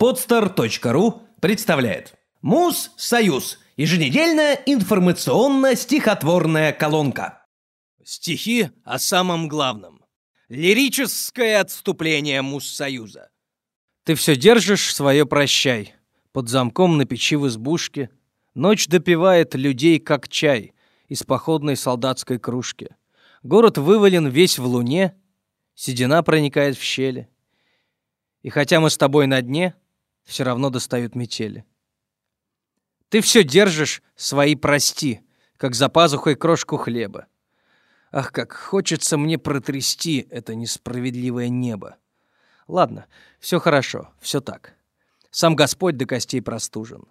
Podster.ru представляет Муз-Союз. Еженедельная информационно-стихотворная колонка. Стихи о самом главном. Лирическое отступление Муз-Союза. Ты все держишь свое прощай. Под замком на печи в избушке. Ночь допивает людей, как чай, из походной солдатской кружки. Город вывален весь в луне, седина проникает в щели. И хотя мы с тобой на дне, все равно достают метели. Ты все держишь свои прости, как за пазухой крошку хлеба. Ах, как хочется мне протрясти это несправедливое небо. Ладно, все хорошо, все так. Сам Господь до костей простужен.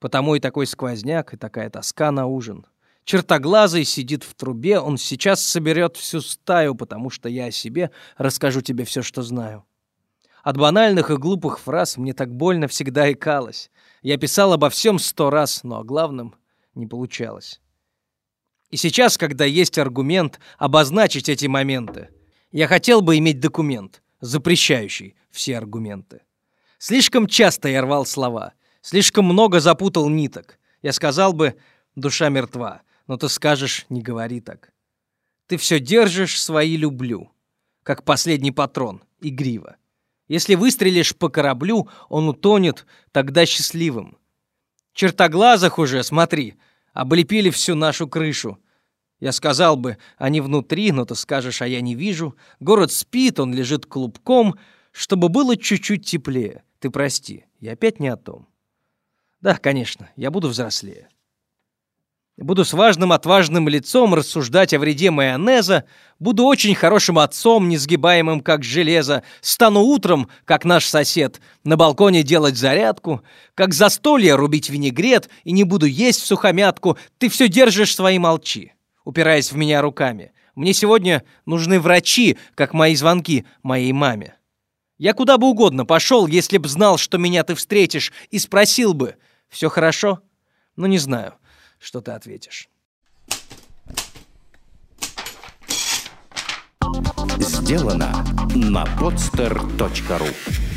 Потому и такой сквозняк, и такая тоска на ужин. Чертоглазый сидит в трубе, он сейчас соберет всю стаю, потому что я о себе расскажу тебе все, что знаю. От банальных и глупых фраз мне так больно всегда икалось. Я писал обо всем сто раз, но о главном не получалось. И сейчас, когда есть аргумент обозначить эти моменты, я хотел бы иметь документ, запрещающий все аргументы. Слишком часто я рвал слова, слишком много запутал ниток. Я сказал бы «душа мертва», но ты скажешь «не говори так». Ты все держишь свои «люблю», как последний патрон, игриво. Если выстрелишь по кораблю, он утонет, тогда счастливым. Чертоглазых уже, смотри, облепили всю нашу крышу. Я сказал бы, они внутри, но ты скажешь, а я не вижу. Город спит, он лежит клубком, чтобы было чуть-чуть теплее. Ты прости, я опять не о том. Да, конечно, я буду взрослее. Буду с важным отважным лицом рассуждать о вреде майонеза, буду очень хорошим отцом, несгибаемым как железо, стану утром, как наш сосед, на балконе делать зарядку, как застолье рубить винегрет и не буду есть сухомятку, ты все держишь свои молчи, упираясь в меня руками. Мне сегодня нужны врачи, как мои звонки моей маме. Я куда бы угодно пошел, если б знал, что меня ты встретишь, и спросил бы, все хорошо? Ну, не знаю что ты ответишь. Сделано на podster.ru